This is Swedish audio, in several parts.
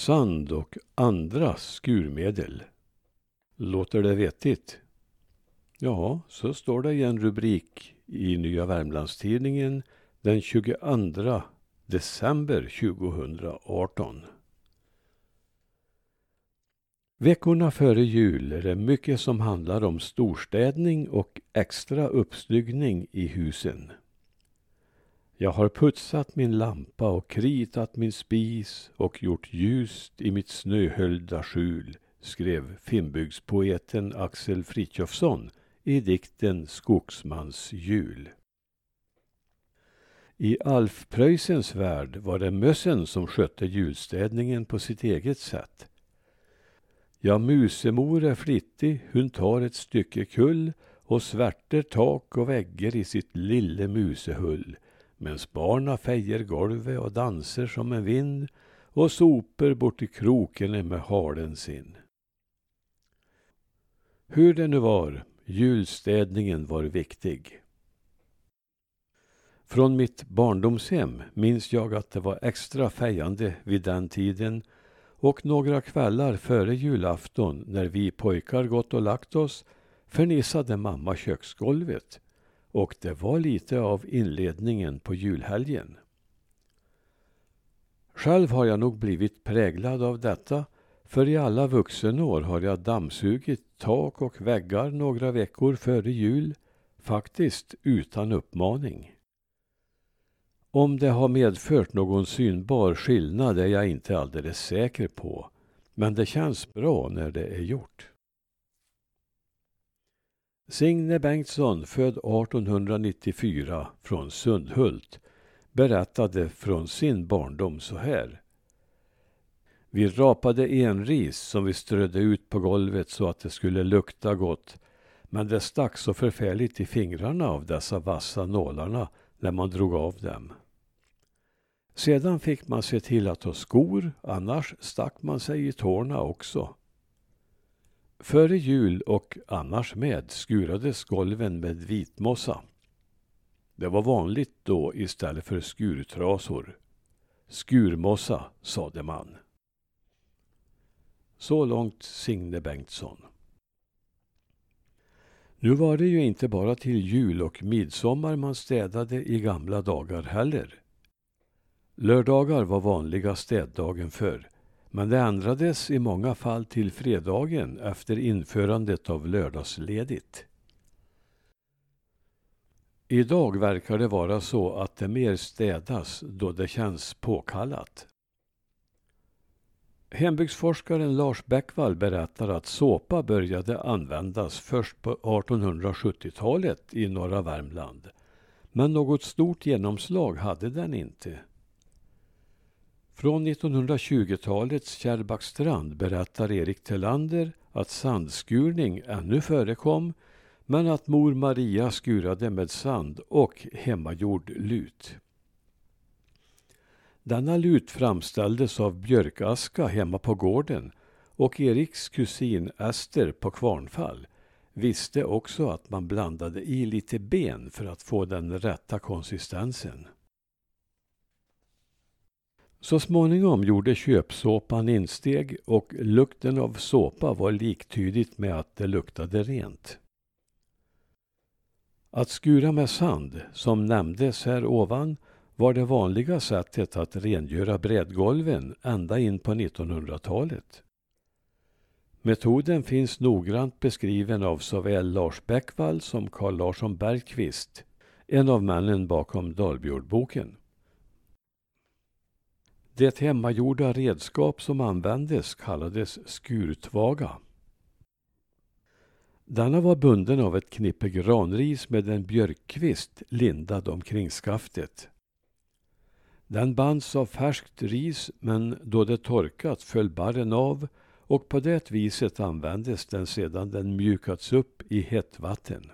Sand och andra skurmedel. Låter det vettigt? Ja, så står det i en rubrik i Nya Värmlandstidningen den 22 december 2018. Veckorna före jul är det mycket som handlar om storstädning och extra uppsnyggning i husen. Jag har putsat min lampa och kritat min spis och gjort ljust i mitt snöhöljda skjul, skrev Finnbygdspoeten Axel Fritjofsson i dikten Skogsmans jul. I Alf Preussens värld var det mössen som skötte julstädningen på sitt eget sätt. Ja, musemor är flittig, hon tar ett stycke kull och svärter tak och väggar i sitt lille musehull mens barna fejer golvet och danser som en vind och soper bort i kroken med halen sin. Hur det nu var, julstädningen var viktig. Från mitt barndomshem minns jag att det var extra fejande vid den tiden och några kvällar före julafton när vi pojkar gått och lagt oss förnissade mamma köksgolvet och det var lite av inledningen på julhelgen. Själv har jag nog blivit präglad av detta för i alla vuxenår har jag dammsugit tak och väggar några veckor före jul, faktiskt utan uppmaning. Om det har medfört någon synbar skillnad är jag inte alldeles säker på, men det känns bra när det är gjort. Signe Bengtsson, född 1894 från Sundhult, berättade från sin barndom så här. Vi rapade enris som vi strödde ut på golvet så att det skulle lukta gott. Men det stack så förfärligt i fingrarna av dessa vassa nålarna när man drog av dem. Sedan fick man se till att ha skor, annars stack man sig i tårna också. Före jul och annars med skurades golven med vitmossa. Det var vanligt då istället för skurtrasor. Skurmossa, sade man. Så långt Signe Bengtsson. Nu var det ju inte bara till jul och midsommar man städade i gamla dagar heller. Lördagar var vanliga städdagen förr men det ändrades i många fall till fredagen efter införandet av lördagsledigt. Idag verkar det vara så att det mer städas då det känns påkallat. Hembygdsforskaren Lars Bäckvall berättar att såpa började användas först på 1870-talet i norra Värmland. Men något stort genomslag hade den inte. Från 1920-talets Kärrbackstrand berättar Erik Tellander att sandskurning ännu förekom men att mor Maria skurade med sand och hemmagjord lut. Denna lut framställdes av björkaska hemma på gården och Eriks kusin Ester på Kvarnfall visste också att man blandade i lite ben för att få den rätta konsistensen. Så småningom gjorde köpsåpan insteg och lukten av såpa var liktydigt med att det luktade rent. Att skura med sand, som nämndes här ovan, var det vanliga sättet att rengöra brädgolven ända in på 1900-talet. Metoden finns noggrant beskriven av såväl Lars Bäckvall som Carl Larsson Bergqvist, en av männen bakom Dalbjordboken. Det hemmagjorda redskap som användes kallades skurtvaga. Denna var bunden av ett knippe granris med en björkkvist lindad omkring skaftet. Den bands av färskt ris men då det torkat föll barren av och på det viset användes den sedan den mjukats upp i hett vatten.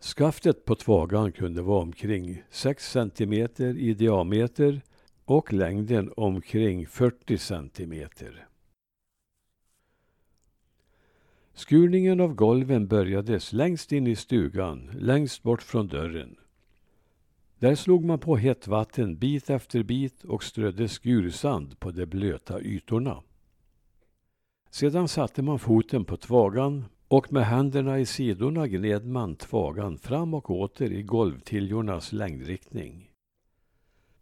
Skaftet på tvagan kunde vara omkring 6 centimeter i diameter och längden omkring 40 centimeter. Skurningen av golven börjades längst in i stugan, längst bort från dörren. Där slog man på hett vatten bit efter bit och strödde skursand på de blöta ytorna. Sedan satte man foten på tvagan och med händerna i sidorna gned man tvagan fram och åter i golvtiljornas längdriktning.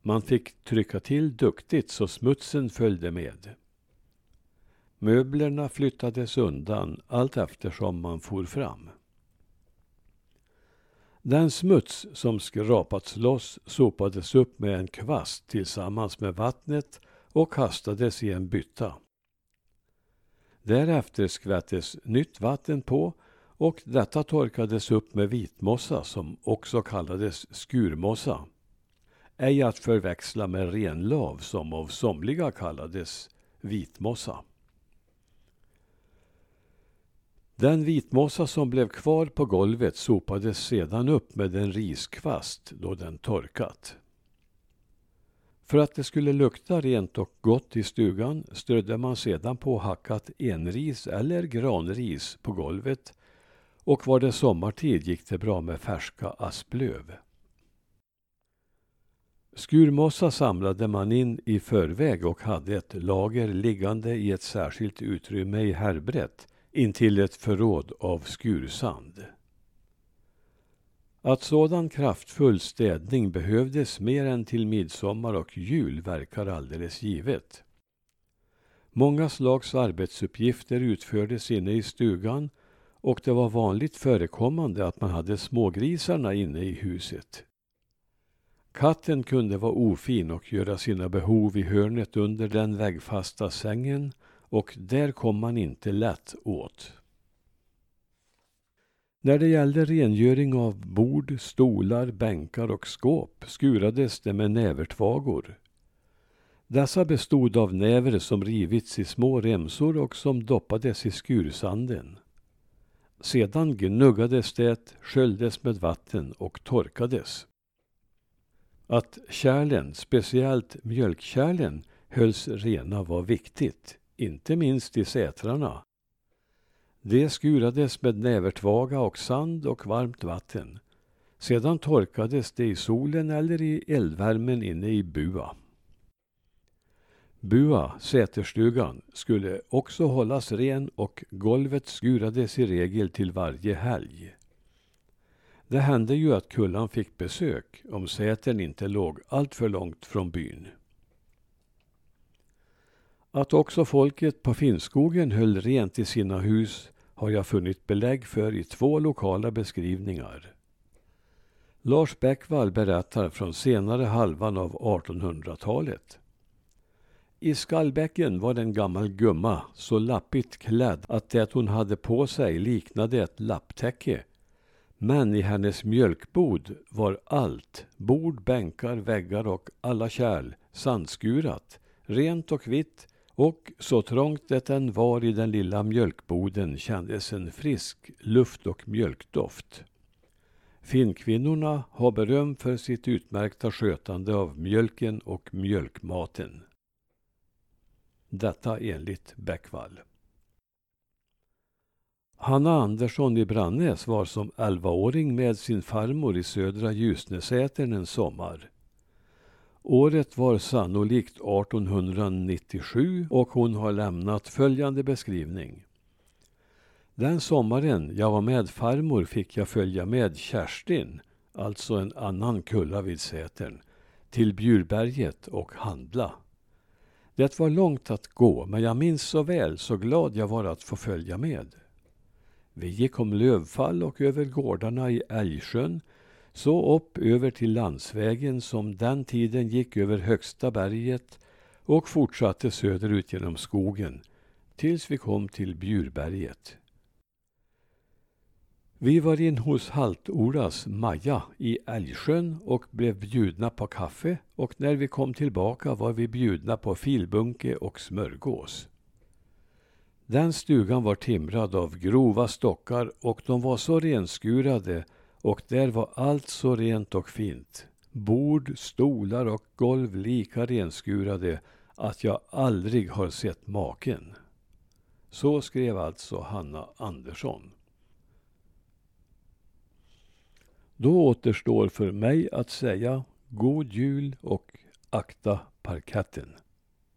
Man fick trycka till duktigt så smutsen följde med. Möblerna flyttades undan allt eftersom man for fram. Den smuts som skrapats loss sopades upp med en kvast tillsammans med vattnet och kastades i en bytta. Därefter skvättes nytt vatten på och detta torkades upp med vitmossa som också kallades skurmossa. Ej att förväxla med renlav som av somliga kallades vitmossa. Den vitmossa som blev kvar på golvet sopades sedan upp med en riskvast då den torkat. För att det skulle lukta rent och gott i stugan strödde man sedan på hackat enris eller granris på golvet och var det sommartid gick det bra med färska asplöv. Skurmossa samlade man in i förväg och hade ett lager liggande i ett särskilt utrymme i härbret intill ett förråd av skursand. Att sådan kraftfull städning behövdes mer än till midsommar och jul verkar alldeles givet. Många slags arbetsuppgifter utfördes inne i stugan och det var vanligt förekommande att man hade smågrisarna inne i huset. Katten kunde vara ofin och göra sina behov i hörnet under den väggfasta sängen och där kom man inte lätt åt. När det gällde rengöring av bord, stolar, bänkar och skåp skurades det med nävertvagor. Dessa bestod av näver som rivits i små remsor och som doppades i skursanden. Sedan gnuggades det, sköljdes med vatten och torkades. Att kärlen, speciellt mjölkkärlen, hölls rena var viktigt, inte minst i sätrarna. Det skurades med nävertvaga och sand och varmt vatten. Sedan torkades det i solen eller i eldvärmen inne i bua. Bua, säterstugan, skulle också hållas ren och golvet skurades i regel till varje helg. Det hände ju att kullan fick besök om sätern inte låg alltför långt från byn. Att också folket på Finnskogen höll rent i sina hus har jag funnit belägg för i två lokala beskrivningar. Lars Bäckvall berättar från senare halvan av 1800-talet. I skallbäcken var en gammal gumma så lappigt klädd att det hon hade på sig liknade ett lapptäcke. Men i hennes mjölkbod var allt, bord, bänkar, väggar och alla kärl, sandskurat, rent och vitt och så trångt det än var i den lilla mjölkboden kändes en frisk luft och mjölkdoft. Finnkvinnorna har beröm för sitt utmärkta skötande av mjölken och mjölkmaten. Detta enligt Bäckvall. Hanna Andersson i Brannäs var som elvaåring med sin farmor i södra Ljusnesätern en sommar. Året var sannolikt 1897 och hon har lämnat följande beskrivning. Den sommaren jag var med farmor fick jag följa med Kerstin, alltså en annan kulla vid Sätern, till Bjurberget och handla. Det var långt att gå, men jag minns så väl så glad jag var att få följa med. Vi gick om lövfall och över gårdarna i Älgsjön så upp över till landsvägen som den tiden gick över högsta berget och fortsatte söderut genom skogen tills vi kom till Bjurberget. Vi var in hos Haltoras Maja i Älgsjön och blev bjudna på kaffe och när vi kom tillbaka var vi bjudna på filbunke och smörgås. Den stugan var timrad av grova stockar och de var så renskurade och där var allt så rent och fint. Bord, stolar och golv lika renskurade att jag aldrig har sett maken. Så skrev alltså Hanna Andersson. Då återstår för mig att säga God jul och akta parketten.